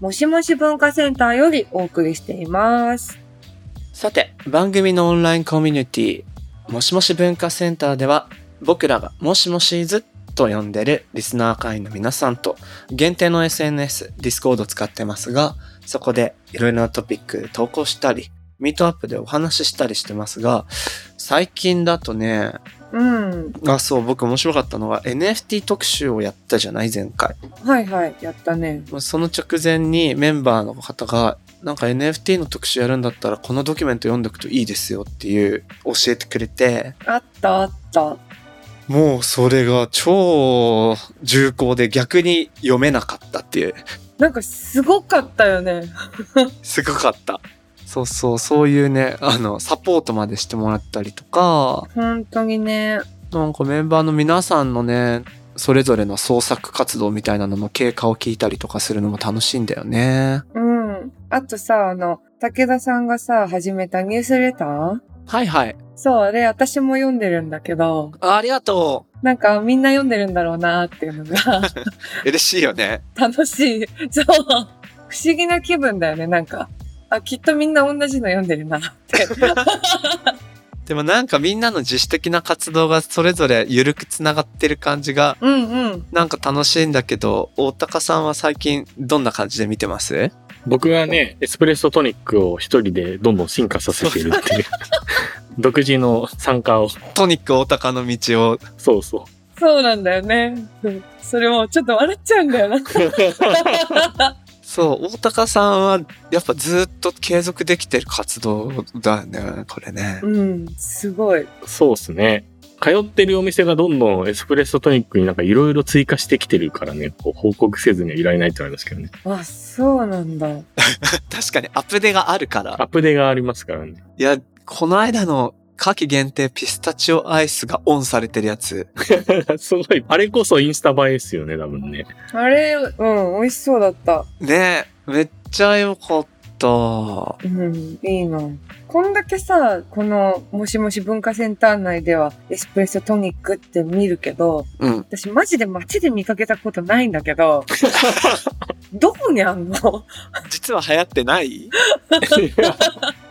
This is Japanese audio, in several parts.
もしもし文化センターよりお送りしています。さて、番組のオンラインコミュニティ、もしもし文化センターでは、僕らがもしもしーずと呼んでるリスナー会員の皆さんと、限定の SNS、Discord を使ってますが、そこでいろいろなトピック投稿したり、ミートアップでお話ししたりしてますが、最近だとね、うん。あ、そう、僕面白かったのが NFT 特集をやったじゃない？前回。はいはい、やったね。その直前にメンバーの方が、なんか NFT の特集やるんだったらこのドキュメント読んでおくといいですよっていう教えてくれて、あったあった。もうそれが超重厚で逆に読めなかったっていう。なんかすごかったよね。すごかった。そうそう、そういうね、あの、サポートまでしてもらったりとか、本当にね。なんかメンバーの皆さんのね、それぞれの創作活動みたいなのの経過を聞いたりとかするのも楽しいんだよね。うん。あとさ、あの、武田さんがさ、始めたニュースレター？はいはい。そう、あれ私も読んでるんだけど、あありがとなんかみんな読んでるんだろうなっていうのがう。嬉しいよね。楽しい。そう。不思議な気分だよね、なんか。あ、きっとみんな同じの読んでるなって。でもなんかみんなの自主的な活動がそれぞれ緩くつながってる感じがうんうん。なんか楽しいんだけど、大高さんは最近どんな感じで見てます？僕はね、エスプレッソトニックを一人でどんどん進化させているっていう、独自の参加を、トニック大高の道を。そうそそうなんだよね。うんそれもちょっと笑っちゃうんだよな。う。そう、大高さんはやっぱずっと継続できてる活動だよね、これね。うん、すごい。そうっすね。通ってるお店がどんどんエスプレッソトニックになんかいろいろ追加してきてるからね、こう報告せずにはいられないってありますけどね。あ、そうなんだ。確かにアップデがあるから。アップデがありますからね。いや、この間の夏季限定ピスタチオアイスがオンされてるやつ。すごい。あれこそインスタ映えですよね、多分ね。あれ、うん、美味しそうだった。ねめっちゃ良かった。うん、いいな。こんだけさ、この、もしもし文化センター内では、エスプレッソトニックって見るけど、うん。私マジで街で見かけたことないんだけど、どこにあんの？実は流行ってない？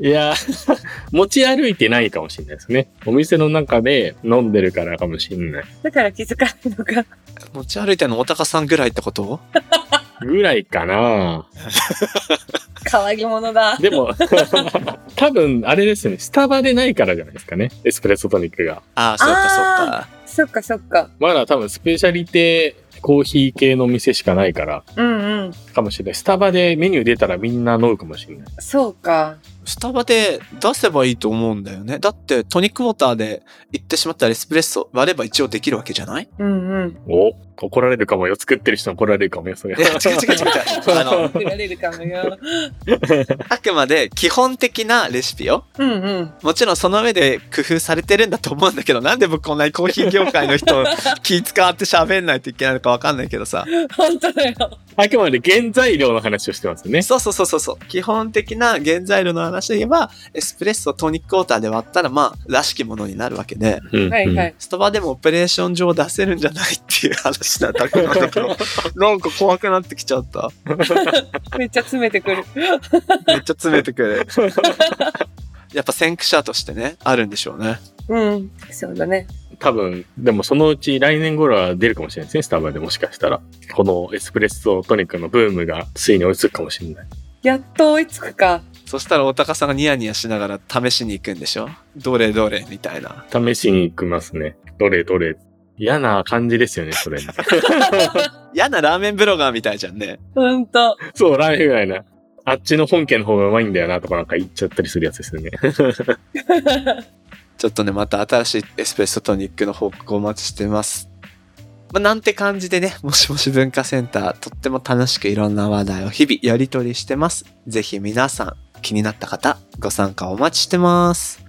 いや、持ち歩いてないかもしれないですね。お店の中で飲んでるからかもしれない。だから気づかないのか。持ち歩いてるの大高さんぐらいってこと？ぐらいかな 変わり者だ。でも、多分、あれですよね。スタバでないからじゃないですかね。エスプレッソトニックが。ああ、そっかそっか。そっかそっか。まだ多分、スペシャリテコーヒー系の店しかないから、うんうん。かもしれない。スタバでメニュー出たらみんな飲むかもしれない。そうか。スタバで出せばいいと思うんだよね。だってトニックウォーターで行ってしまったらエスプレッソ割れば一応できるわけじゃない？うんうん。お怒られるかもよ。作ってる人怒られるかもよ、それいや、違う違う違う違う。あの、作られるかもよ。あくまで基本的なレシピよ。うんうん。もちろんその上で工夫されてるんだと思うんだけど、なんで僕こんなにコーヒー業界の人気使って喋んないといけないのかわかんないけどさ。本当だよ。あくまで原材料の話をしてますよね。そうそうそうそうそう。基本的な原材料の話で言えば、エスプレッソトニックウォーターで割ったら、まあ、らしきものになるわけで、うんはいはい。スタバでもオペレーション上出せるんじゃないっていう話だったけど、なんか怖くなってきちゃった。めっちゃ詰めてくる。めっちゃ詰めてくる。やっぱ先駆者としてね、あるんでしょうね。うん。そうだね。多分、でもそのうち来年頃は出るかもしれないですね、スタバでもしかしたら。このエスプレッソトニックのブームがついに追いつくかもしれない。やっと追いつくか。そしたら大高さんがニヤニヤしながら試しに行くんでしょ？どれどれみたいな。試しに行きますね。どれどれ。嫌な感じですよね、それ。嫌なラーメンブロガーみたいじゃんね。ほんと。そう、ラーメンぐらいな。あっちの本家の方がうまいんだよなとかなんか言っちゃったりするやつですよね。ちょっとね、また新しいエスプレッソトニックの報告をお待ちしてます。まあ、なんて感じでね、もしもし文化センター、とっても楽しくいろんな話題を日々やり取りしてます。ぜひ皆さん、気になった方、ご参加お待ちしてます。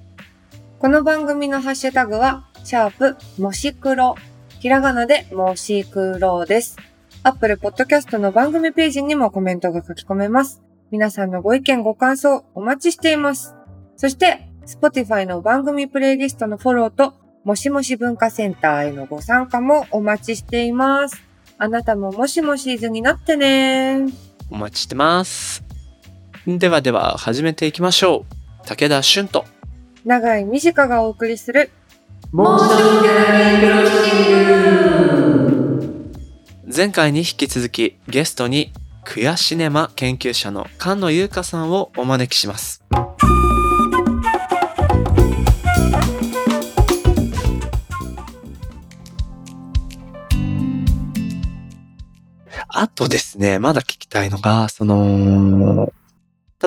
この番組のハッシュタグは、シャープ、もし黒。ひらがなで、もし黒です。アップルポッドキャストの番組ページにもコメントが書き込めます。皆さんのご意見ご感想お待ちしています。そして、Spotify の番組プレイリストのフォローと、もしもし文化センターへのご参加もお待ちしています。あなたももしもしーずになってねお待ちしてます。ではでは、始めていきましょう。武田俊と、長井美智香がお送りする、前回に引き続きゲストにクヤシネマ研究者の菅野優香さんをお招きします。あとですね、まだ聞きたいのが、その、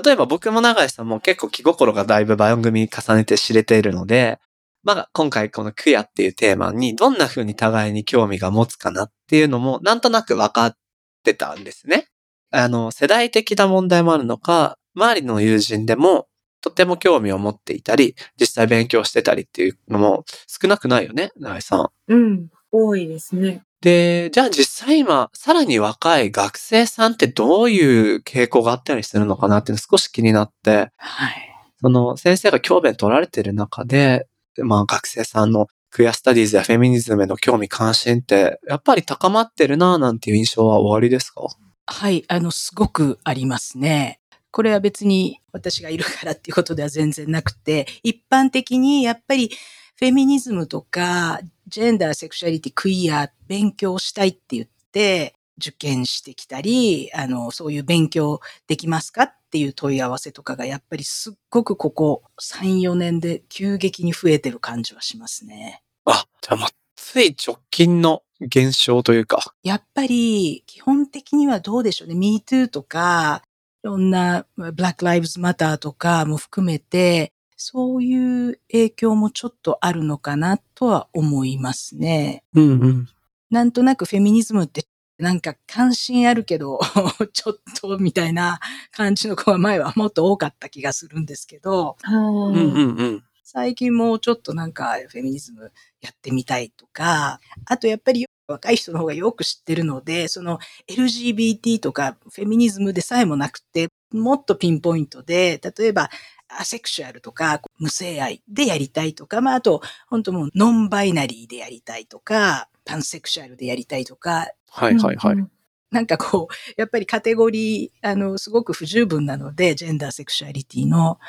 例えば僕も永井さんも結構気心がだいぶ番組重ねて知れているので、まあ今回このクヤっていうテーマにどんな風に互いに興味が持つかなっていうのもなんとなく分かってたんですね。あの、世代的な問題もあるのか、周りの友人でもとても興味を持っていたり、実際勉強してたりっていうのも少なくないよね、永井さん。うん、多いですね。で、じゃあ実際今、さらに若い学生さんってどういう傾向があったりするのかなっていうの少し気になって、はい。その先生が教鞭取られてる中で、まあ学生さんのクエアスタディーズやフェミニズムへの興味関心って、やっぱり高まってるなぁなんていう印象は終わりですか？はい、あの、すごくありますね。これは別に私がいるからっていうことでは全然なくて、一般的にやっぱりフェミニズムとか、ジェンダー、セクシャリティ、クイア、勉強したいって言って、受験してきたり、あの、そういう勉強できますかっていう問い合わせとかがやっぱりすっごくここ3、4年で急激に増えてる感じはしますね。あ、じゃあもう、つい直近の現象というか。やっぱり基本的にはどうでしょうね。MeToo とか、いろんな Black Lives Matter とかも含めて、そういう影響もちょっとあるのかなとは思いますね。うんうん。なんとなくフェミニズムってなんか関心あるけど、ちょっとみたいな感じの子は前はもっと多かった気がするんですけど、はうんうんうん。最近もうちょっとなんかフェミニズムやってみたいとか、あとやっぱり若い人の方がよく知ってるので、その LGBT とかフェミニズムでさえもなくて、もっとピンポイントで、例えばアセクシュアルとか無性愛でやりたいとか、まああと本当もうノンバイナリーでやりたいとか、パンセクシュアルでやりたいとか、はいはいはい。なんかこう、やっぱりカテゴリー、あの、すごく不十分なので、ジェンダー、セクシュアリティの、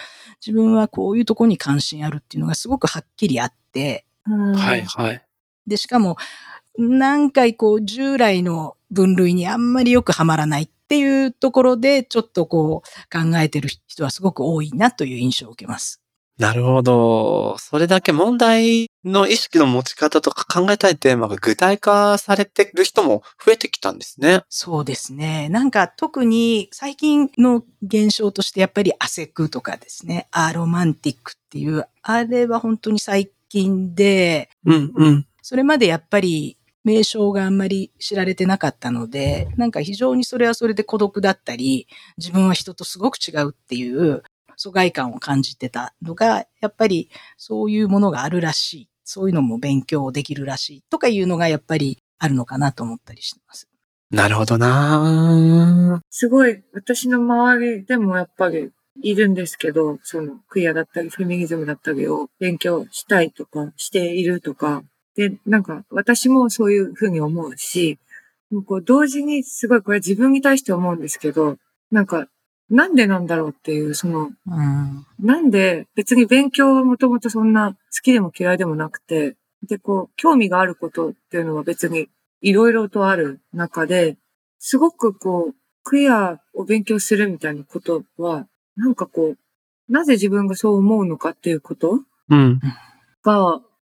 自分はこういうところに関心あるっていうのがすごくはっきりあって、はいはい。で、しかも、何回こう、従来の分類にあんまりよくはまらないっていうところで、ちょっとこう、考えてる人はすごく多いなという印象を受けます。なるほど。それだけ問題の意識の持ち方とか考えたいテーマが具体化されてる人も増えてきたんですね。そうですね。なんか特に最近の現象としてやっぱりアセクとかですね、アロマンティックっていう、あれは本当に最近で、うんうん。それまでやっぱり名称があんまり知られてなかったので、なんか非常にそれはそれで孤独だったり、自分は人とすごく違うっていう疎外感を感じてたのが、やっぱりそういうものがあるらしい。そういうのも勉強できるらしいとかいうのがやっぱりあるのかなと思ったりしてます。なるほどなすごい、私の周りでもやっぱりいるんですけど、そのクイアだったりフェミニズムだったりを勉強したいとかしているとか、で、なんか私もそういうふうに思うし、もうこう同時にすごいこれ自分に対して思うんですけど、なんかなんでなんだろうっていう、その、うん。なんで別に勉強はもともとそんな好きでも嫌いでもなくて、で、こう、興味があることっていうのは別にいろいろとある中で、すごくこう、クイアを勉強するみたいなことは、なんかこう、なぜ自分がそう思うのかっていうことうん。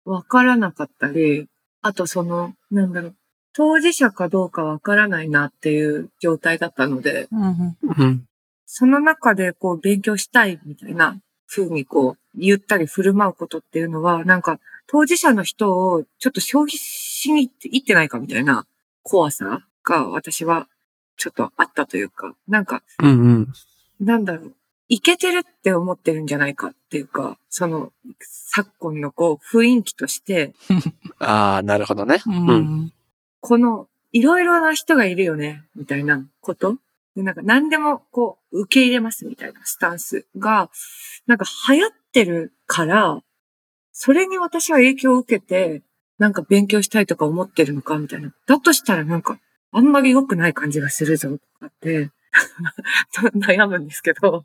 がわからなかったり、あとその、なんだろう、当事者かどうかわからないなっていう状態だったので、うんうん。その中でこう勉強したいみたいな風にこう言ったり振る舞うことっていうのは、なんか当事者の人をちょっと消費しに行ってないかみたいな怖さが私はちょっとあったというか、なんか、うんうん。なんだろう、いけてるって思ってるんじゃないかっていうか、その、昨今のこう、雰囲気として、ああ、なるほどね。ううん。ん。この、いろいろな人がいるよね、みたいなことでなんか何でもこう、受け入れますみたいなスタンスが、なんか流行ってるから、それに私は影響を受けて、なんか勉強したいとか思ってるのかみたいな。だとしたらなんか、あんまり良くない感じがするぞ、とかって、悩むんですけど、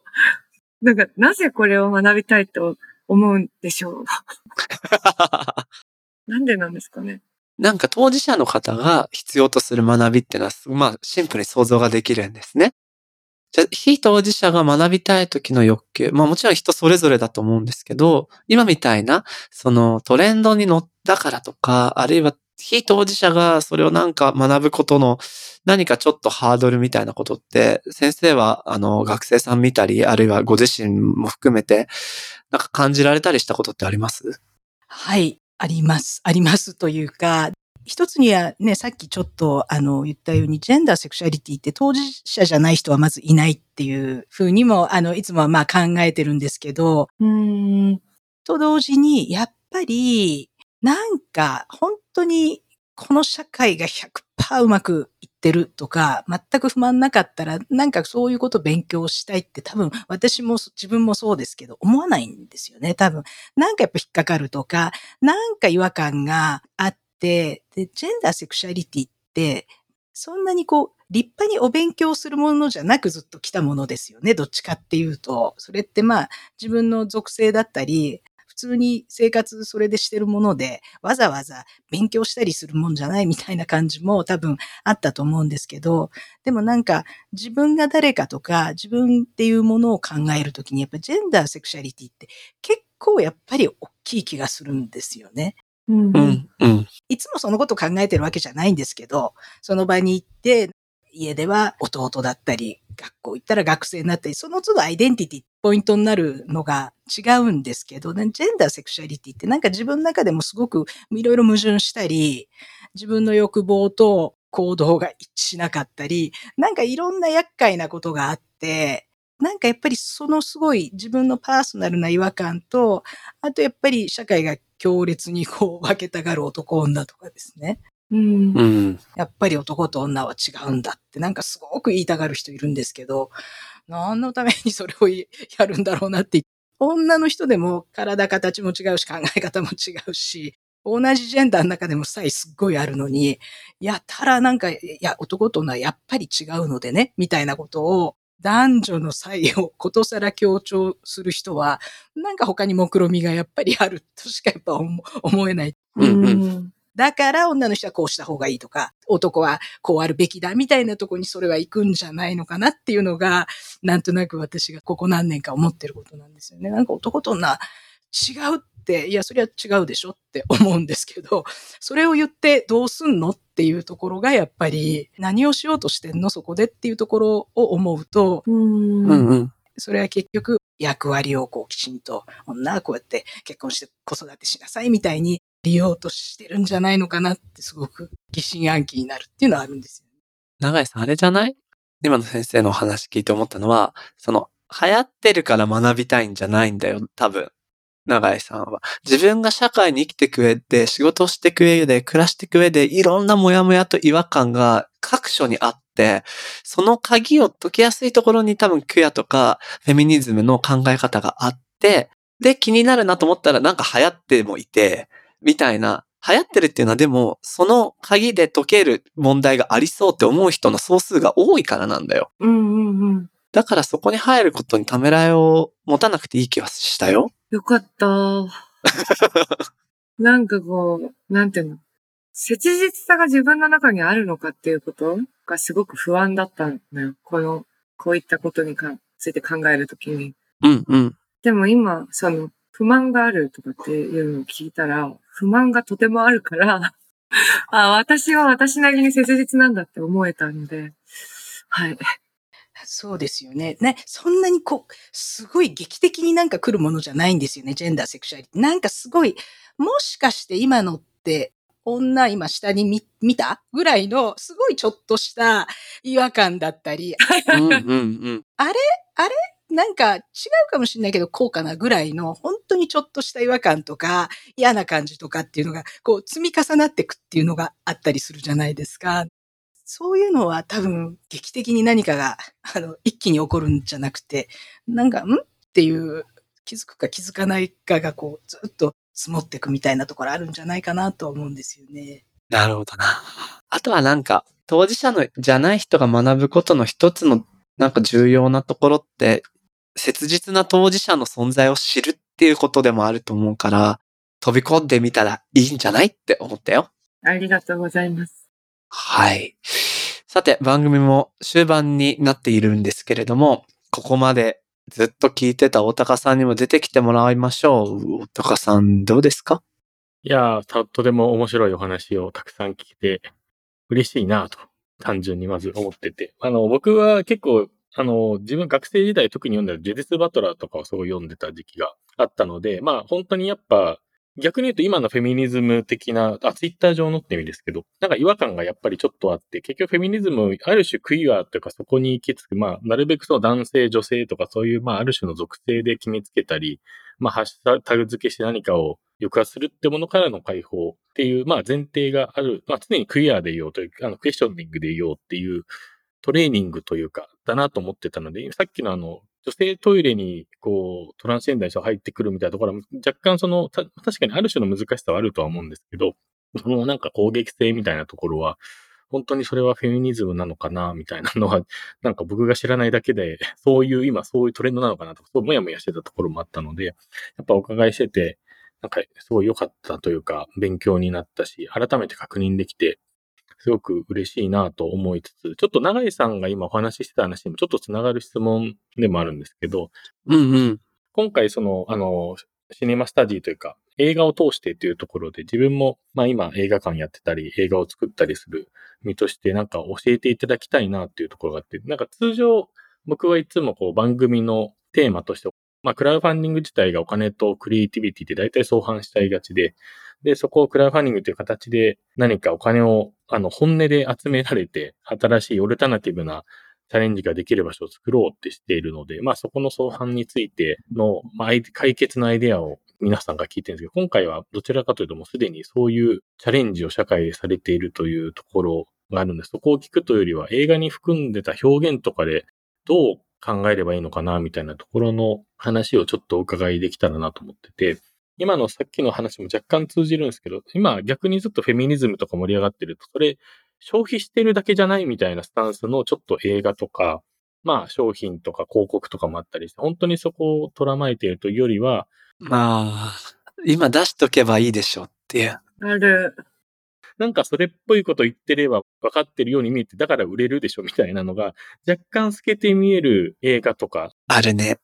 なんか、なぜこれを学びたいと思うんでしょう？なんでなんですかね？なんか当事者の方が必要とする学びっていうのは、まあシンプルに想像ができるんですね。じゃあ非当事者が学びたい時の欲求、まあもちろん人それぞれだと思うんですけど、今みたいな、そのトレンドに乗ったからとか、あるいは非当事者がそれをなんか学ぶことの何かちょっとハードルみたいなことって、先生はあの学生さん見たり、あるいはご自身も含めて、なんか感じられたりしたことってあります？はい、あります。ありますというか、一つにはね、さっきちょっとあの言ったように、ジェンダー、セクシャリティって当事者じゃない人はまずいないっていうふうにも、あの、いつもはまあ考えてるんですけど、うーん。と同時に、やっぱり、なんか、本当に、この社会が100%うまくいってるとか、全く不満なかったら、なんかそういうこと勉強したいって多分、私も自分もそうですけど、思わないんですよね、多分。なんかやっぱ引っかかるとか、なんか違和感があって、で、ジェンダー、セクシャリティって、そんなにこう、立派にお勉強するものじゃなくずっと来たものですよね。どっちかっていうと。それってまあ、自分の属性だったり、普通に生活それでしてるもので、わざわざ勉強したりするもんじゃないみたいな感じも多分あったと思うんですけど、でもなんか自分が誰かとか自分っていうものを考えるときにやっぱジェンダー、セクシャリティって結構やっぱり大きい気がするんですよね。うんう。ん、うん。いつもそのこと考えてるわけじゃないんですけど、その場に行って、家では弟だったり、学校行ったら学生になったり、その都度アイデンティティ、ポイントになるのが違うんですけど、ね、ジェンダー、セクシャリティってなんか自分の中でもすごくいろいろ矛盾したり、自分の欲望と行動が一致しなかったり、なんかいろんな厄介なことがあって、なんかやっぱりそのすごい自分のパーソナルな違和感と、あとやっぱり社会が強烈にこう分けたがる男女とかですね。うんう。ん。やっぱり男と女は違うんだってなんかすごく言いたがる人いるんですけど、何のためにそれをやるんだろうなって。女の人でも体形も違うし考え方も違うし、同じジェンダーの中でも差異すっごいあるのに、やたらなんか、いや、男と女はやっぱり違うのでね、みたいなことを男女の差異をことさら強調する人は、なんか他に目論みがやっぱりあるとしかやっぱ思思えない。うんうんだから女の人はこうした方がいいとか、男はこうあるべきだみたいなとこにそれは行くんじゃないのかなっていうのが、なんとなく私がここ何年か思ってることなんですよね。なんか男と女違うって、いや、それは違うでしょって思うんですけど、それを言ってどうすんのっていうところがやっぱり何をしようとしてんの？そこでっていうところを思うと、うん。うんうん。それは結局役割をこうきちんと女はこうやって結婚して子育てしなさいみたいに利用としてるんじゃないのかなってすごく疑心暗鬼になるっていうのはあるんですよ。長井さん、あれじゃない？今の先生のお話聞いて思ったのは、その、流行ってるから学びたいんじゃないんだよ、多分。長井さんは。自分が社会に生きていく上で、仕事をしていく上で、暮らしていく上で、いろんなモヤモヤと違和感が各所にあって、その鍵を解きやすいところに多分クヤとかフェミニズムの考え方があって、で、気になるなと思ったらなんか流行ってもいて、みたいな、流行ってるっていうのはでも、その鍵で解ける問題がありそうって思う人の総数が多いからなんだよ。うんうんうん。だからそこに入ることにためらいを持たなくていい気はしたよ。よかった。なんかこう、なんていうの？切実さが自分の中にあるのかっていうこと？がすごく不安だったのよ。この、こういったことにかついて考えるときに。うんうん。でも今、その、不満があるとかっていうのを聞いたら、不満がとてもあるから、あ、私は私なりに切実なんだって思えたので、はい。そうですよね。ね、そんなにこう、すごい劇的になんか来るものじゃないんですよね、ジェンダー、セクシュアリティ。なんかすごい、もしかして今のって、女今下に見見たぐらいの、すごいちょっとした違和感だったり。うんうんうん。あれ？あれ？なんか違うかもしれないけど、こうかなぐらいの、本当にちょっとした違和感とか、嫌な感じとかっていうのが、こう積み重なっていくっていうのがあったりするじゃないですか。そういうのは多分劇的に何かが、あの、一気に起こるんじゃなくて、なんか、んっていう気づくか気づかないかがこう、ずっと積もっていくみたいなところあるんじゃないかなと思うんですよね。なるほどな。あとはなんか、当事者のじゃない人が学ぶことの一つのなんか重要なところって、切実な当事者の存在を知るっていうことでもあると思うから、飛び込んでみたらいいんじゃないって思ったよ。ありがとうございます。はい。さて、番組も終盤になっているんですけれども、ここまでずっと聞いてた大高さんにも出てきてもらいましょう。大高さん、どうですか？いやー、とても面白いお話をたくさん聞いて、嬉しいなと、単純にまず思ってて。あの、僕は結構あの、自分学生時代特に読んだジェディス・バトラーとかをすごい読んでた時期があったので、まあ本当にやっぱ、逆に言うと今のフェミニズム的な、あ、ツイッター上のって意味ですけど、なんか違和感がやっぱりちょっとあって、結局フェミニズム、ある種クイアというかそこに行き着く、まあ、なるべくその男性、女性とかそういう、まあ、ある種の属性で決めつけたり、まあ、ハッシュタグ付けして何かを抑圧するってものからの解放っていう、まあ、前提がある、まあ、常にクイアでいようという、あの、クエスチョニングでいようっていうトレーニングというか、だなと思ってたので、さっきのあの、女性トイレに、こう、トランスジェンダーの人が入ってくるみたいなところは、若干その、確かにある種の難しさはあるとは思うんですけど、そのなんか攻撃性みたいなところは、本当にそれはフェミニズムなのかな、みたいなのは、なんか僕が知らないだけで、そういう、今そういうトレンドなのかなとか、そうもやもやしてたところもあったので、やっぱお伺いしてて、なんかすごい良かったというか、勉強になったし、改めて確認できて、すごく嬉しいなと思いつつ、ちょっと長井さんが今お話ししてた話にもちょっとつながる質問でもあるんですけど、うんうん。今回その、あの、シネマスタディというか、映画を通してっていうところで自分も、まあ今映画館やってたり、映画を作ったりする身としてなんか教えていただきたいなっていうところがあって、なんか通常僕はいつもこう番組のテーマとして、まあクラウドファンディング自体がお金とクリエイティビティって大体相反しちゃいがちで、で、そこをクラウドファンディングという形で何かお金を、あの、本音で集められて、新しいオルタナティブなチャレンジができる場所を作ろうってしているので、まあそこの相反についての、まあ、解決のアイデアを皆さんが聞いてるんですけど、今回はどちらかというともうすでにそういうチャレンジを社会でされているというところがあるんです。そこを聞くというよりは映画に含んでた表現とかでどう考えればいいのかなみたいなところの話をちょっとお伺いできたらなと思ってて、今のさっきの話も若干通じるんですけど、今逆にずっとフェミニズムとか盛り上がってると、それ消費してるだけじゃないみたいなスタンスのちょっと映画とか、まあ商品とか広告とかもあったりして、本当にそこを捉まえているというよりは、まあ、今出しとけばいいでしょっていう。ある。なんかそれっぽいこと言ってれば分かってるように見えて、だから売れるでしょみたいなのが、若干透けて見える映画とか。あるね。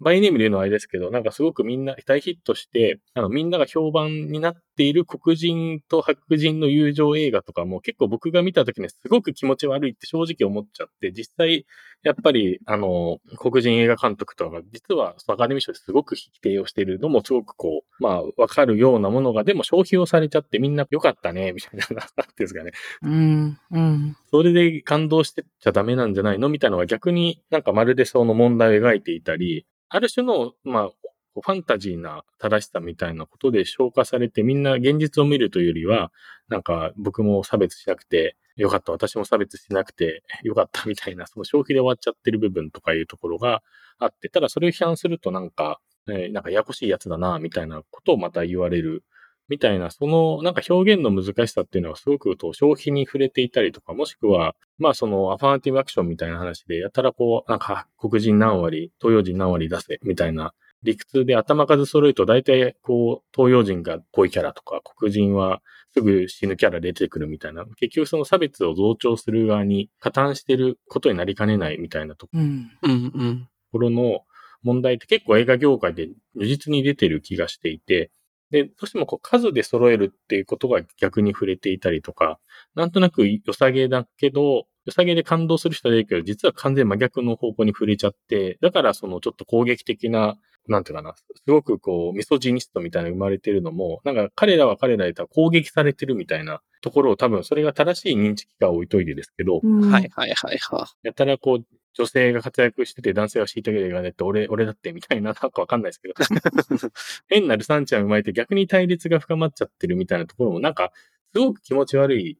バイネームで言うのはあれですけど、なんかすごくみんな大ヒットして、あのみんなが評判になっている黒人と白人の友情映画とかも結構僕が見た時にすごく気持ち悪いって正直思っちゃって、実際やっぱりあの黒人映画監督とかが実はアカデミー賞ですごく否定をしているのもすごくこう、まあわかるようなものがでも消費をされちゃってみんな良かったね、みたいな、なんですかね。うん、うん。それで感動してちゃダメなんじゃないの？みたいなのが逆になんかまるでその問題を描いていたり、ある種の、まあ、こうファンタジーな正しさみたいなことで消化されてみんな現実を見るというよりは、なんか僕も差別しなくてよかった、私も差別しなくて よかったみたいな、その消費で終わっちゃってる部分とかいうところがあって、ただそれを批判するとなんか、えー、なんかややこしいやつだな、みたいなことをまた言われるみたいな、そのなんか表現の難しさっていうのはすごくと消費に触れていたりとか、もしくは、まあそのアファーティブアクションみたいな話で、やたらこう、なんか黒人何割、東洋人何割出せ、みたいな理屈で頭数揃えると大体こう、東洋人が濃いキャラとか、黒人はすぐ死ぬキャラ出てくるみたいな、結局その差別を増長する側に加担してることになりかねないみたいなところの問題って結構映画業界で如実に出てる気がしていて、で、どうしてもこう数で揃えるっていうことが逆に触れていたりとか、なんとなく良さげだけど、良さげで感動する人はいるけど、実は完全真逆の方向に触れちゃって、だからそのちょっと攻撃的な、なんていうかな、すごくこう、ミソジニストみたいなの生まれてるのも、なんか彼らは彼らで攻撃されてるみたいなところを多分それが正しい認知機関を置いといてですけど、うんはいはいはいはやたらこう、女性が活躍してて男性は虐げがねって、俺、俺だってみたいな、なんかわかんないですけど。変なルサンちゃん生まれて逆に対立が深まっちゃってるみたいなところも、なんか、すごく気持ち悪い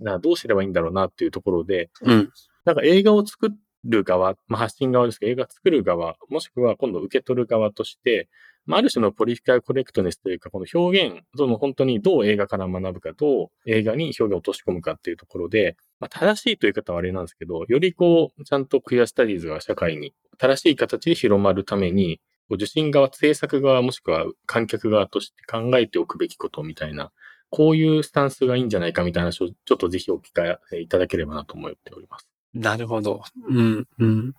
な、どうすればいいんだろうなっていうところで、うん。なんか映画を作る側、まあ発信側ですけど、映画作る側、もしくは今度受け取る側として、まあ、ある種のポリフィカルコレクトネスというか、この表現、その本当にどう映画から学ぶか、どう映画に表現を落とし込むかっていうところで、まあ、正しいという方はあれなんですけど、よりこう、ちゃんとクイアスタディーズが社会に正しい形で広まるために、受信側、制作側、もしくは観客側として考えておくべきことみたいな、こういうスタンスがいいんじゃないかみたいな話を、ちょっとぜひお聞かせいただければなと思っております。なるほど。うん、うん。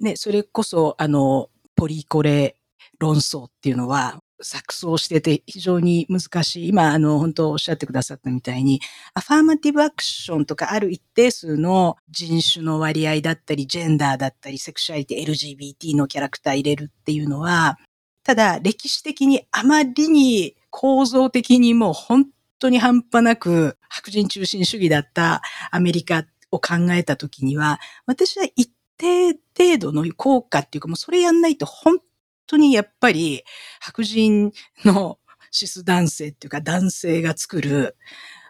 ね、それこそ、あの、ポリコレ論争っていうのは、錯綜してて非常に難しい。今、あの、本当おっしゃってくださったみたいに、アファーマティブアクションとかある一定数の人種の割合だったり、ジェンダーだったり、セクシュアリティ、LGBT のキャラクター入れるっていうのは、ただ歴史的にあまりに構造的にもう本当に半端なく白人中心主義だったアメリカを考えたときには、私は一定程度の効果っていうか、もうそれやんないと本当にやっぱり白人のシス男性っていうか男性が作る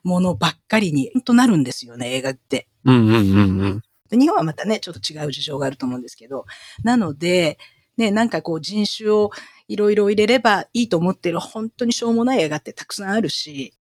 ものばっかりに本当なるんですよね、映画って。うん、うん、うん、うん。で日本はまたね、ちょっと違う事情があると思うんですけど、なので、ね、なんかこう人種をいろいろ入れればいいと思ってる。本当にしょうもない映画ってたくさんあるし、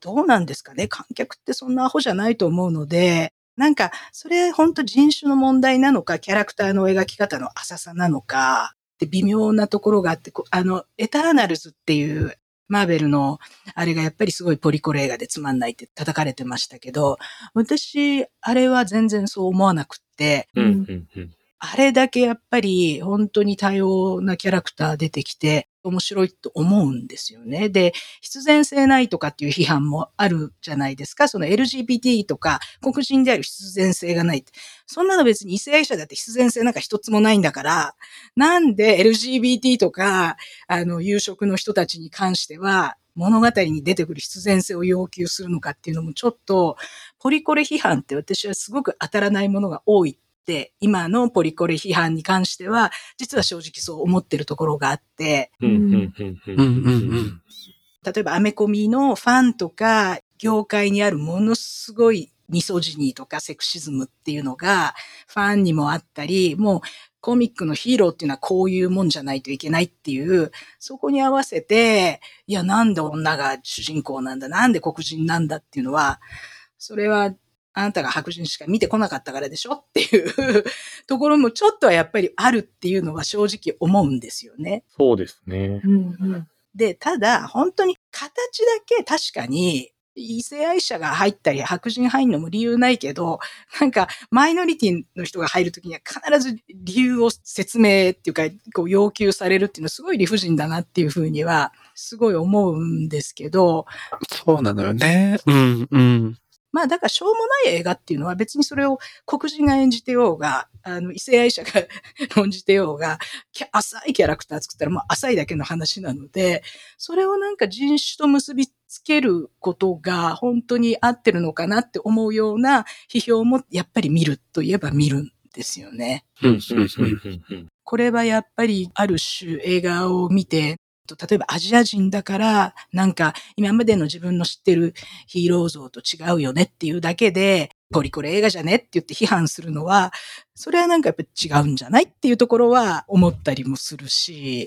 どうなんですかね？観客ってそんなアホじゃないと思うので、なんか、それ本当人種の問題なのか、キャラクターの描き方の浅さなのか、って微妙なところがあって、あの、エターナルズっていうマーベルのあれがやっぱりすごいポリコレ映画でつまんないって叩かれてましたけど、私、あれは全然そう思わなくって、あれだけやっぱり本当に多様なキャラクター出てきて面白いと思うんですよね。で、必然性ないとかっていう批判もあるじゃないですか。その LGBT とか黒人である必然性がない。そんなの別に異性愛者だって必然性なんか一つもないんだから、なんで LGBT とか、あの、有色の人たちに関しては、物語に出てくる必然性を要求するのかっていうのもちょっと、ポリコレ批判って私はすごく当たらないものが多い、今のポリコレ批判に関しては、実は正直そう思ってるところがあって、うんうんうんうん。うんうんうん。例えばアメコミのファンとか、業界にあるものすごいミソジニーとかセクシズムっていうのが、ファンにもあったり、もうコミックのヒーローっていうのはこういうもんじゃないといけないっていう、そこに合わせて、いや、なんで女が主人公なんだ、なんで黒人なんだっていうのは、それはあなたが白人しか見てこなかったからでしょっていうところもちょっとはやっぱりあるっていうのは正直思うんですよね。そうですね。うんうんで、ただ、本当に形だけ確かに、異性愛者が入ったり、白人入るのも理由ないけど、なんか、マイノリティの人が入るときには必ず理由を説明っていうか、こう要求されるっていうのはすごい理不尽だなっていうふうには、すごい思うんですけど、そうなのよね。うん、うん。まあだからしょうもない映画っていうのは別にそれを黒人が演じてようが、あの異性愛者が論じてようが、浅いキャラクター作ったらもう浅いだけの話なので、それをなんか人種と結びつけることが本当に合ってるのかなって思うような批評もやっぱり見るといえば見るんですよね。これはやっぱりある種映画を見て、例えばアジア人だから、なんか今までの自分の知ってるヒーロー像と違うよねっていうだけで、ポリコレ映画じゃねって言って批判するのは、それはなんかやっぱ違うんじゃないっていうところは思ったりもするし、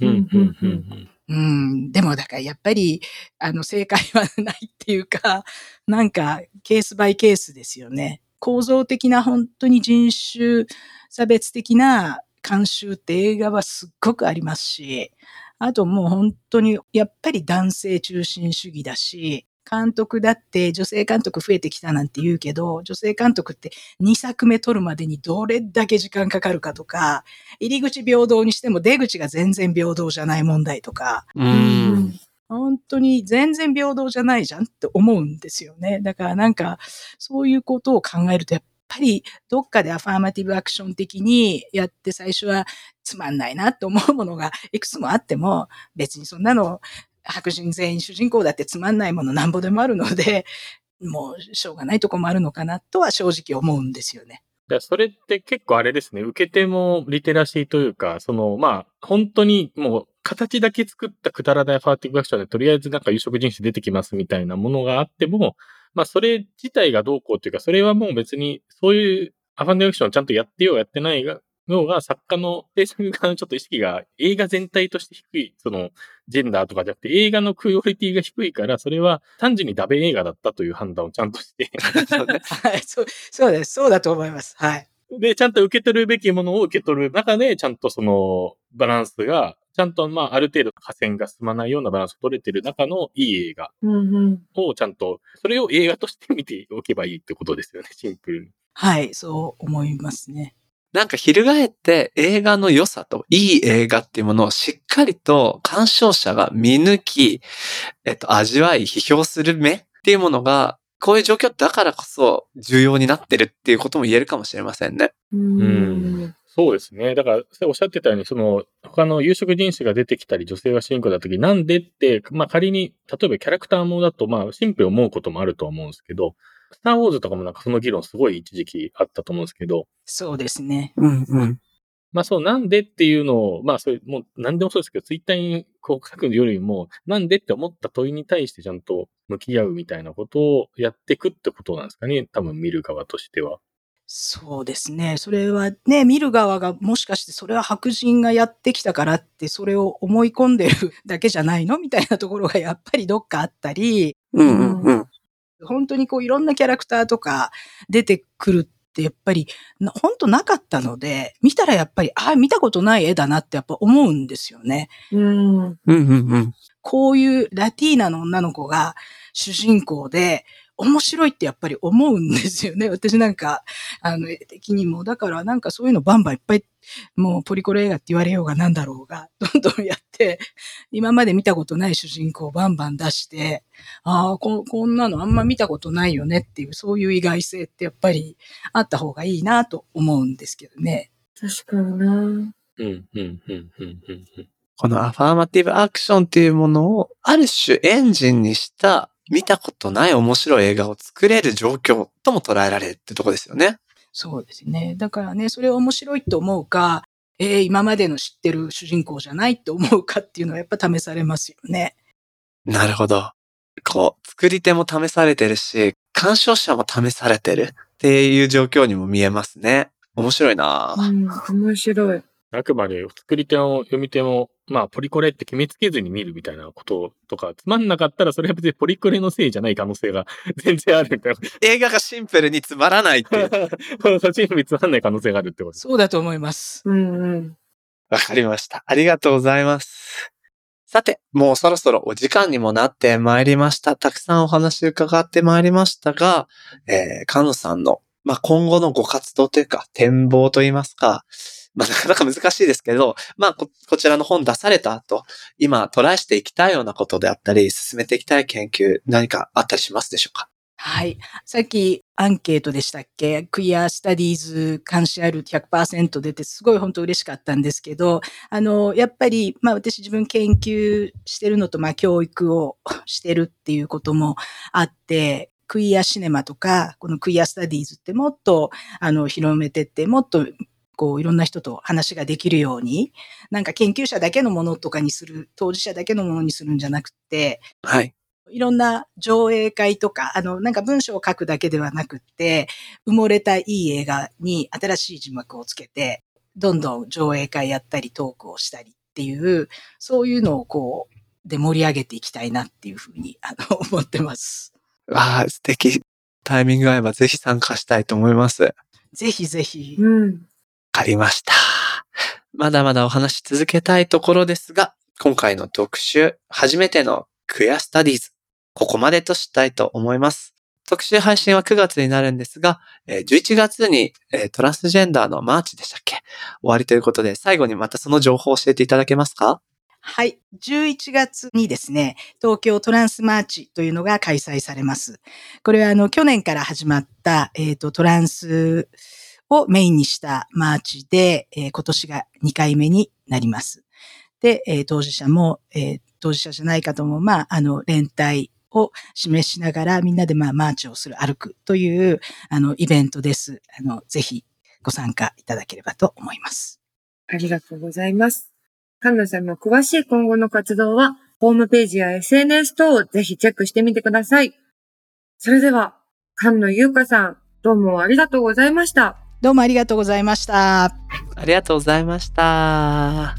うん。でもだからやっぱり、あの、正解はないっていうか、なんか、ケースバイケースですよね。構造的な本当に人種差別的な慣習って映画はすっごくありますし、あともう本当にやっぱり男性中心主義だし、監督だって女性監督増えてきたなんて言うけど、女性監督って2作目撮るまでにどれだけ時間かかるかとか、入り口平等にしても出口が全然平等じゃない問題とか、ううんん。本当に全然平等じゃないじゃんって思うんですよね。だからなんか、そういうことを考えると、やっっぱりどっかでアファーマティブアクション的にやって最初はつまんないなって思うものがいくつもあっても、別にそんなの白人全員主人公だってつまんないものなんぼでもあるので、もうしょうがないとこもあるのかなとは正直思うんですよね。それって結構あれですね、受け手もリテラシーというか、その、まあ、本当にもう形だけ作ったくだらないファーティブアクションで、とりあえずなんか有色人種出てきますみたいなものがあっても、まあ、それ自体がどうこうというか、それはもう別に、そういうアファンディアクションちゃんとやってようやってないが、のが作家の制作側のちょっと意識が映画全体として低い、そのジェンダーとかじゃなくて映画のクオリティが低いから、それは単純にダベ映画だったという判断をちゃんとしてはい、そう、そうです。そうだと思います。はい。で、ちゃんと受け取るべきものを受け取る中で、ちゃんとそのバランスが、ちゃんとまあある程度河川が進まないようなバランスを取れてる中のいい映画。をちゃんと、それを映画として見ておけばいいってことですよね、シンプルに。はい、そう思いますね。なんか翻って映画の良さといい映画っていうものをしっかりと鑑賞者が見抜き、えっと、味わい、批評する目っていうものが、こういう状況だからこそ重要になってるっていうことも言えるかもしれませんね。うん。そうですね。だから、おっしゃってたように、その、他の有色人種が出てきたり、女性が主人公だった時、なんでって、まあ仮に、例えばキャラクターもだと、まあシンプルに思うこともあると思うんですけど、スターウォーズとかもなんかその議論すごい一時期あったと思うんですけど、そうですね。うんうん。まあそう、なんでっていうのを、まあそれ、もう何でもそうですけど、ツイッターにこう書くよりも、なんでって思った問いに対してちゃんと向き合うみたいなことをやっていくってことなんですかね。多分見る側としては。そうですね。それはね、見る側がもしかしてそれは白人がやってきたからってそれを思い込んでるだけじゃないのみたいなところがやっぱりどっかあったり、うんうんうん。本当にこういろんなキャラクターとか出てくるってやっぱりな本当なかったので、見たらやっぱり、ああ、見たことない絵だなってやっぱ思うんですよね。うん。うんうんうん。こういうラティーナの女の子が主人公で、面白いってやっぱり思うんですよね。私なんか、あの、絵的にも。だからなんかそういうのバンバンいっぱい、もうポリコレ映画って言われようがなんだろうが、どんどんやって、今まで見たことない主人公をバンバン出して、ああ、ここんなのあんま見たことないよねっていう、そういう意外性ってやっぱりあった方がいいなと思うんですけどね。確かにな。うん、うん、うん、うん、うん。うんこのアファーマティブアクションっていうものをある種エンジンにした見たことない面白い映画を作れる状況とも捉えられるってとこですよね。そうですね。だからね、それを面白いと思うか、えー今までの知ってる主人公じゃないって思うかっていうのはやっぱ試されますよね。なるほど。こう、作り手も試されてるし、鑑賞者も試されてるっていう状況にも見えますね。面白いなぁうん。面白い。あくまで作り手も読み手も、まあ、ポリコレって決めつけずに見るみたいなこととか、つまんなかったらそれは別にポリコレのせいじゃない可能性が全然あるみたい映画がシンプルにつまらないっていう。な。そっちにつまんない可能性があるってことです。そうだと思います。うんうん。わかりました。ありがとうございます。さて、もうそろそろお時間にもなってまいりました。たくさんお話伺ってまいりましたが、えー、カノさんの、まあ、今後のご活動というか、展望といいますか、まあ、なかなか難しいですけど、まあこ、こちらの本出された後、今トライしていきたいようなことであったり、進めていきたい研究、何かあったりしますでしょうか？はい。さっきアンケートでしたっけ？クイアスタディーズ監視ある100%出てすごい本当嬉しかったんですけど、あの、やっぱり、まあ私自分研究してるのと、まあ教育をしてるっていうこともあって、クイアシネマとか、このクイアスタディーズってもっと、あの、広めてって、もっと、こう、いろんな人と話ができるように、なんか研究者だけのものとかにする、当事者だけのものにするんじゃなくて、はい。いろんな上映会とか、あの、なんか文章を書くだけではなくって、埋もれたいい映画に新しい字幕をつけて、どんどん上映会やったりトークをしたりっていう、そういうのをこう、で盛り上げていきたいなっていうふうに、あの、思ってます。わあ、素敵。タイミングが合えばぜひ参加したいと思います。わぜひぜひ。うん。かりました。まだまだお話し続けたいところですが、今回の特集、初めての queer studies、ここまでとしたいと思います。特集配信は9月になるんですが、11月に、トランスジェンダーのマーチでしたっけ？終わりということで、最後にまたその情報を教えていただけますか？はい。11月にですね、東京トランスマーチというのが開催されます。これはあの、去年から始まった、えっ、と、トランスをメインにしたマーチで、えー今年が2回目になります。で、えー当事者も、えー当事者じゃない方も、まあ、あの、連帯を示しながら、みんなでまあ、マーチをする、歩くという、あの、イベントです。あの、ぜひご参加いただければと思います。ありがとうございます。カンナさんの詳しい今後の活動は、ホームページや SNS 等をぜひチェックしてみてください。それでは、菅野優香さん、どうもありがとうございました。どうもありがとうございました。ありがとうございました。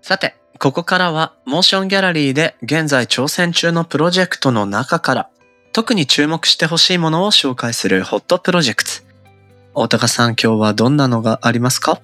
さて、ここからは、モーションギャラリーで現在挑戦中のプロジェクトの中から、特に注目してほしいものを紹介するホットプロジェクト。大高さん、今日はどんなのがありますか？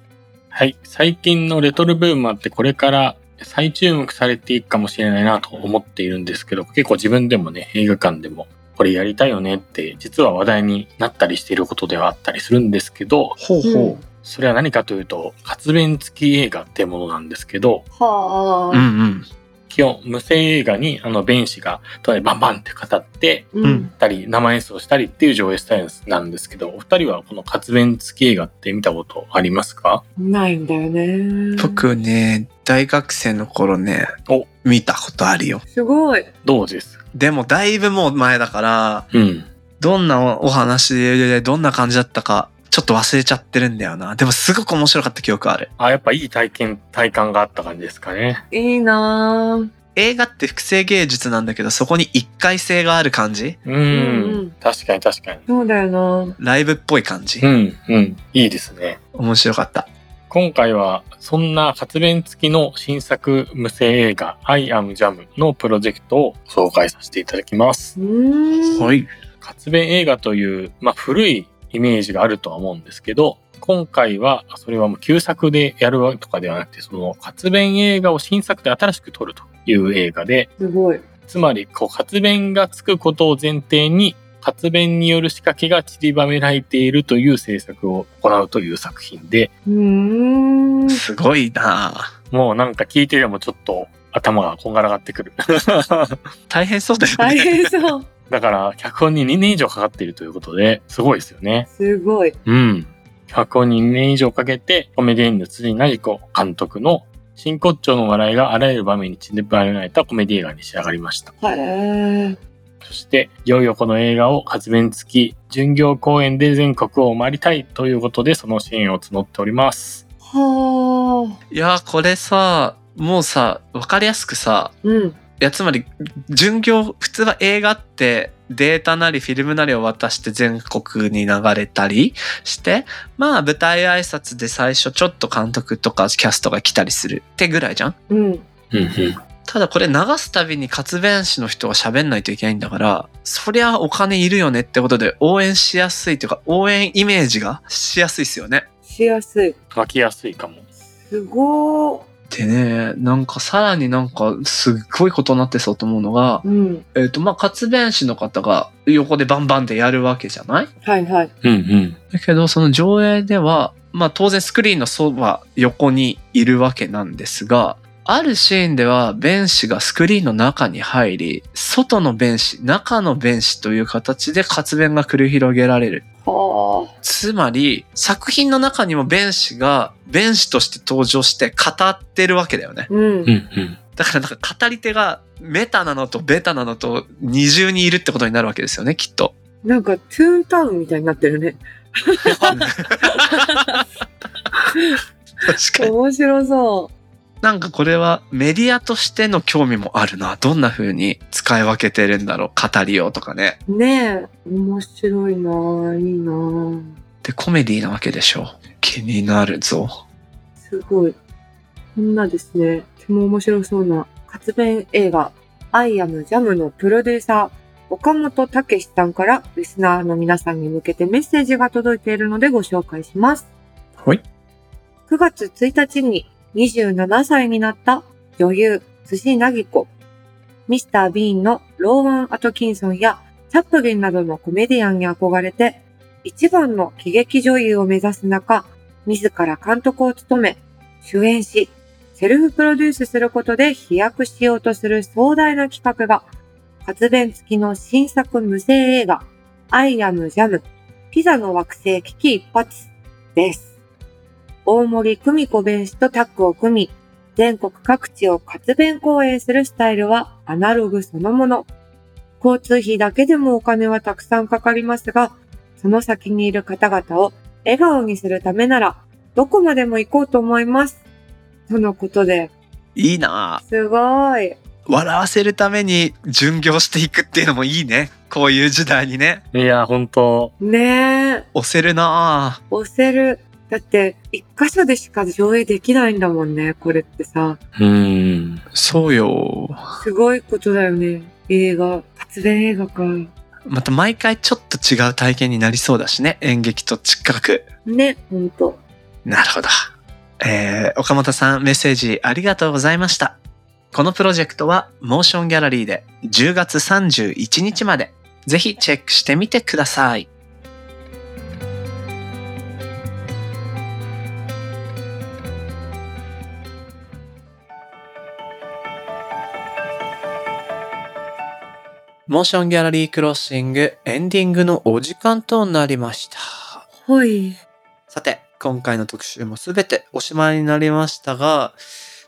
はい。最近のレトロブームあってこれから再注目されていくかもしれないなと思っているんですけど、結構自分でもね、映画館でもこれやりたいよねって実は話題になったりしていることではあったりするんですけど、ほうほうそれは何かというと、活弁付き映画ってものなんですけど、はうんうん。基本無声映画にあの弁士が隣にバンバンって語って、ううんたり生演奏したりっていう上映スタイルなんですけど、お二人はこの活弁付き映画って見たことありますか？ないんだよね。僕ね、大学生の頃ねお、見たことあるよ。すごい。どうです？でもだいぶもう前だから、うん。どんなお話でどんな感じだったか、ちょっと忘れちゃってるんだよな。でもすごく面白かった記憶ある。あ、やっぱいい体験、体感があった感じですかね。いいなぁ。映画って複製芸術なんだけど、そこに一回性がある感じ？うん。うんうん確かに確かに。そうだよなライブっぽい感じ、うん、うん。いいですね。面白かった。今回は、そんな活弁付きの新作無声映画 I am Jam のプロジェクトを紹介させていただきます。うーん。はい。活弁映画という、まあ、古いイメージがあるとは思うんですけど、今回はそれはもう旧作でやるとかではなくて、その活弁映画を新作で新しく撮るという映画で、すごい。つまり、こう、活弁がつくことを前提に、活弁による仕掛けが散りばめられているという制作を行うという作品で、うーん。すごいなもうなんか聞いててもちょっと頭がこんがらがってくる。大変そうだよ大ね。変そう。だから、脚本に2年以上かかっているということで、すごいですよね。すごい。うん。脚本に2年以上かけて、コメディエンヌ辻成子監督の真骨頂の笑いがあらゆる場面に散りばめられたコメディ映画に仕上がりました。へえ。そして、いよいよこの映画を活弁付き、巡業公演で全国を回りたいということで、その支援を募っております。はあ。いや、これさ、もうさ、わかりやすくさ、うん。いや、つまり、巡業、普通は映画ってデータなりフィルムなりを渡して全国に流れたりして、まあ舞台挨拶で最初ちょっと監督とかキャストが来たりするってぐらいじゃんうん。ただこれ流すたびに活弁士の人が喋んないといけないんだから、そりゃお金いるよねってことで応援しやすいというか応援イメージがしやすいですよね。しやすい。書きやすいかも。すごー。でね、なんかさらになんかすっごいことになってそうと思うのが、うん。えっ、とまあ活弁士の方が横でバンバンでやるわけじゃない？はいはい。うんうん。だけどその上映では、まあ当然スクリーンのそば横にいるわけなんですが、あるシーンでは弁士がスクリーンの中に入り、外の弁士、中の弁士という形で活弁が繰り広げられる。はあ。つまり、作品の中にも弁士が弁士として登場して語ってるわけだよね。うんうん。うん。だからなんか語り手がメタなのとベタなのと二重にいるってことになるわけですよね、きっと。なんか、トゥーンタウンみたいになってるね。確かに。面白そなんかこれはメディアとしての興味もあるな。どんな風に使い分けてるんだろう。語りようとかね。う。ねえ。面白いなぁ。いいなぁ。で、コメディなわけでしょ。気になるぞ。すごい。こんなですね、とても面白そうな活弁映画、アイアムジャムのプロデューサー、岡本武さんからリスナーの皆さんに向けてメッセージが届いているのでご紹介します。はい。9月1日に27歳になった女優、辻凪子、ミスター・ビーンのローワン・アトキンソンやチャップリンなどのコメディアンに憧れて、一番の喜劇女優を目指す中、自ら監督を務め、主演し、セルフプロデュースすることで飛躍しようとする壮大な企画が、活弁付きの新作無声映画、アイアムジャム、ピザの惑星危機一髪です。大森久美子弁士とタッグを組み、全国各地を活弁公演するスタイルはアナログそのもの。交通費だけでもお金はたくさんかかりますが、その先にいる方々を笑顔にするためなら、どこまでも行こうと思います。とのことで、いいなすごい。笑わせるために巡業していくっていうのもいいね。こういう時代にね。いや、本当ねえ、押せるな押せる。だって、一箇所でしか上映できないんだもんね、これってさ。うん。そうよ。すごいことだよね。映画、活弁映画か。また毎回ちょっと違う体験になりそうだしね。演劇と近く。ね、ほんと。なるほど。えー、岡本さんメッセージありがとうございました。このプロジェクトはモーションギャラリーで10月31日までぜひチェックしてみてください。モーションギャラリークロッシングエンディングのお時間となりました。ほい。さて、今回の特集もすべておしまいになりましたが、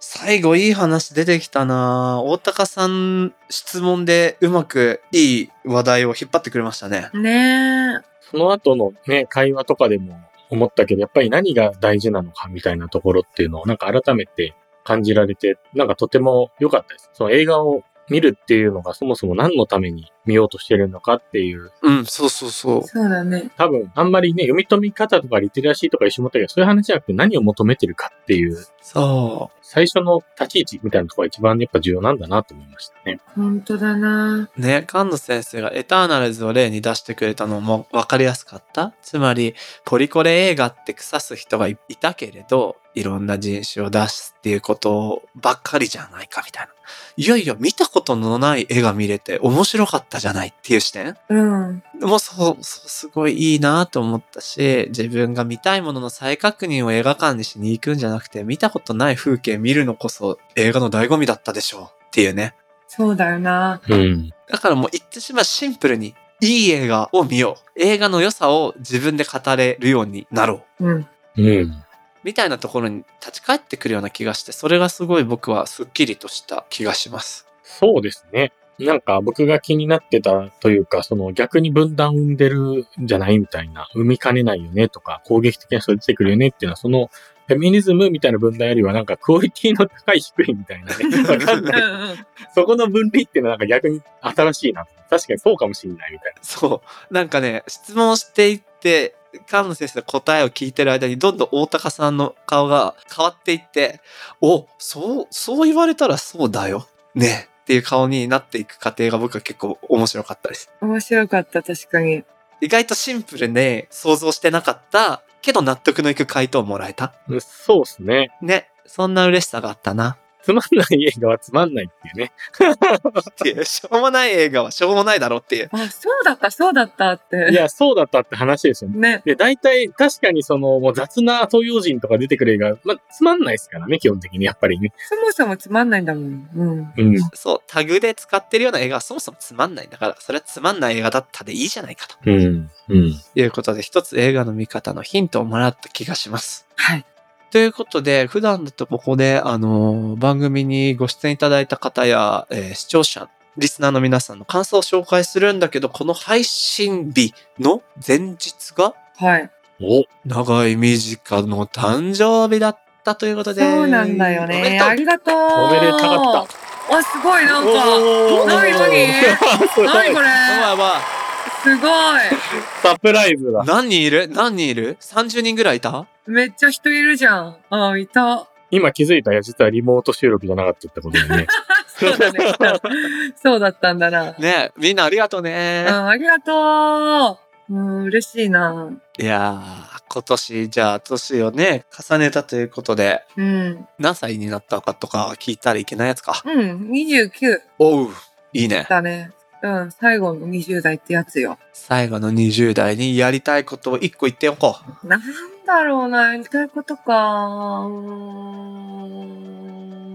最後いい話出てきたな大高さん質問でうまくいい話題を引っ張ってくれましたね。ねえ。その後のね、会話とかでも思ったけど、やっぱり何が大事なのかみたいなところっていうのをなんか改めて感じられて、なんかとても良かったです。その映画を見るっていうのがそもそも何のために見ようとしてるのかっていう、うん、そうそうそう。そうだね。多分あんまりね、読み取り方とかリテラシーとか一緒に思ったけど、そういう話じゃなくて何を求めてるかっていう、そ最初の立ち位置みたいなところが一番やっぱ重要なんだなと思いましたね。ほんとだな。う。ね、菅野先生がエターナルズを例に出してくれたのも分かりやすかった。つまり、ポリコレ映画って腐す人がいいたけれど、いろんな人種を出すっていうことばっかりじゃないかみたいな。いやいや、見たことのない絵が見れて面白かったじゃないっていう視点？うん。もうそう、そう、すごいいいなと思ったし、自分が見たいものの再確認を映画館にしに行くんじゃなくて、見たことない風景見るのこそ映画の醍醐味だったでしょうっていうね。そうだよな。うん。だからもう言ってしまうシンプルに、いい映画を見よう。映画の良さを自分で語れるようになろう。うん。うん。みたいなところに立ち返ってくるような気がして、それがすごい僕はスッキリとした気がします。そうですね。なんか僕が気になってたというか、その逆に分断を生んでるんじゃないみたいな、生みかねないよねとか、攻撃的な人が出てくるよねっていうのは、そのフェミニズムみたいな分断よりはなんかクオリティの高い低いみたいなね。わかんない。そこの分離っていうのはなんか逆に新しいな。確かにそうかもしれないみたいな。そう。なんかね、質問していって、菅野先生の答えを聞いてる間に、どんどん大高さんの顔が変わっていって、お、そう、そう言われたらそうだよ。ね。っていう顔になっていく過程が僕は結構面白かったです。面白かった、確かに。意外とシンプルで想像してなかった、けど納得のいく回答をもらえた。うんそうですね。ね。そんな嬉しさがあったな。つまんない映画はつまんないっていうね。っていう、しょうもない映画はしょうもないだろうっていう。あ、そうだった、そうだったって。いや、そうだったって話ですよね。ね。で、大体、確かにその、もう雑な東洋人とか出てくる映画、まあ、つまんないですからね、基本的に、やっぱりね。そもそもつまんないんだもん。うん。うん。そう、タグで使ってるような映画はそもそもつまんないんだから、それはつまんない映画だったでいいじゃないかとうん。うん。いうことで、一つ映画の見方のヒントをもらった気がします。はい。ということで、普段だとここで、あの、番組にご出演いただいた方や、えー視聴者、リスナーの皆さんの感想を紹介するんだけど、この配信日の前日が、はい。お、長井短の誕生日だったということで。そうなんだよね。ありがとう。おめでたかっあ、すごい、なんか。おー何何？すごい何これ？まあまあ、すごい。サプライズだ。何人いる？何人いる ?30 人ぐらいいた？めっちゃ人いるじゃん。あ、いた。今気づいたら、実はリモート収録じゃなかったってことだよね。そうだね。そうだったんだな。ねみんなありがとうねう。ん、ありがとう。うん、嬉しいな。いやー、今年、じゃあ、年をね、重ねたということで、うん。何歳になったかとか聞いたらいけないやつか。うん、29おう、いいね。だね。うん、最後の20代ってやつよ。最後の20代にやりたいことを一個言っておこう。なんだろうな、やりたいことか。うー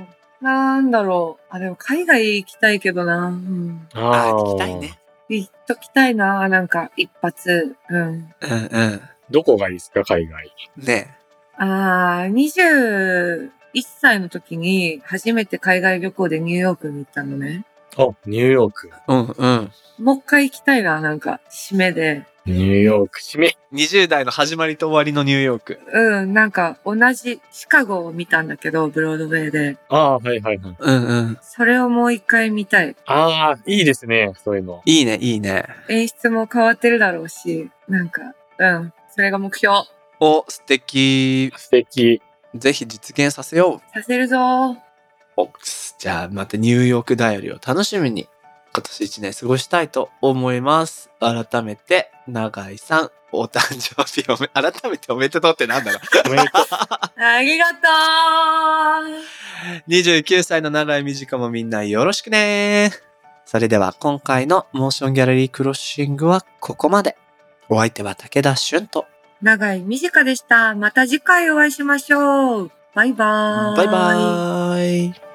んなんだろう。あ、でも海外行きたいけどな。うん。ああ。行きたいね。。行っときたいな、なんか一発。うん。うんうん。どこがいいですか、海外？ねあー、21歳の時に初めて海外旅行でニューヨークに行ったのね。あ、ニューヨーク。うんうん。もう一回行きたいな、なんか、締めで。ニューヨーク、締め。20代の始まりと終わりのニューヨーク。うん、なんか同じシカゴを見たんだけど、ブロードウェイで。ああ、はいはいはい。うんうん。それをもう一回見たい。ああ、いいですね、そういうの。いいね、いいね。演出も変わってるだろうし、なんか、うん、それが目標。お、素敵。素敵。ぜひ実現させよう。させるぞじゃあ、またニューヨークダイアリーを楽しみに、今年一年過ごしたいと思います。改めて、永井さん、お誕生日おめ、改めておめでとうってなんだろう。おめでとう。ありがとう29歳の永井美智子もみんなよろしくねそれでは今回のモーションギャラリークロッシングはここまで。お相手は武田俊と。長い短でした。また次回お会いしましょう。バイバーイ。バイバーイ。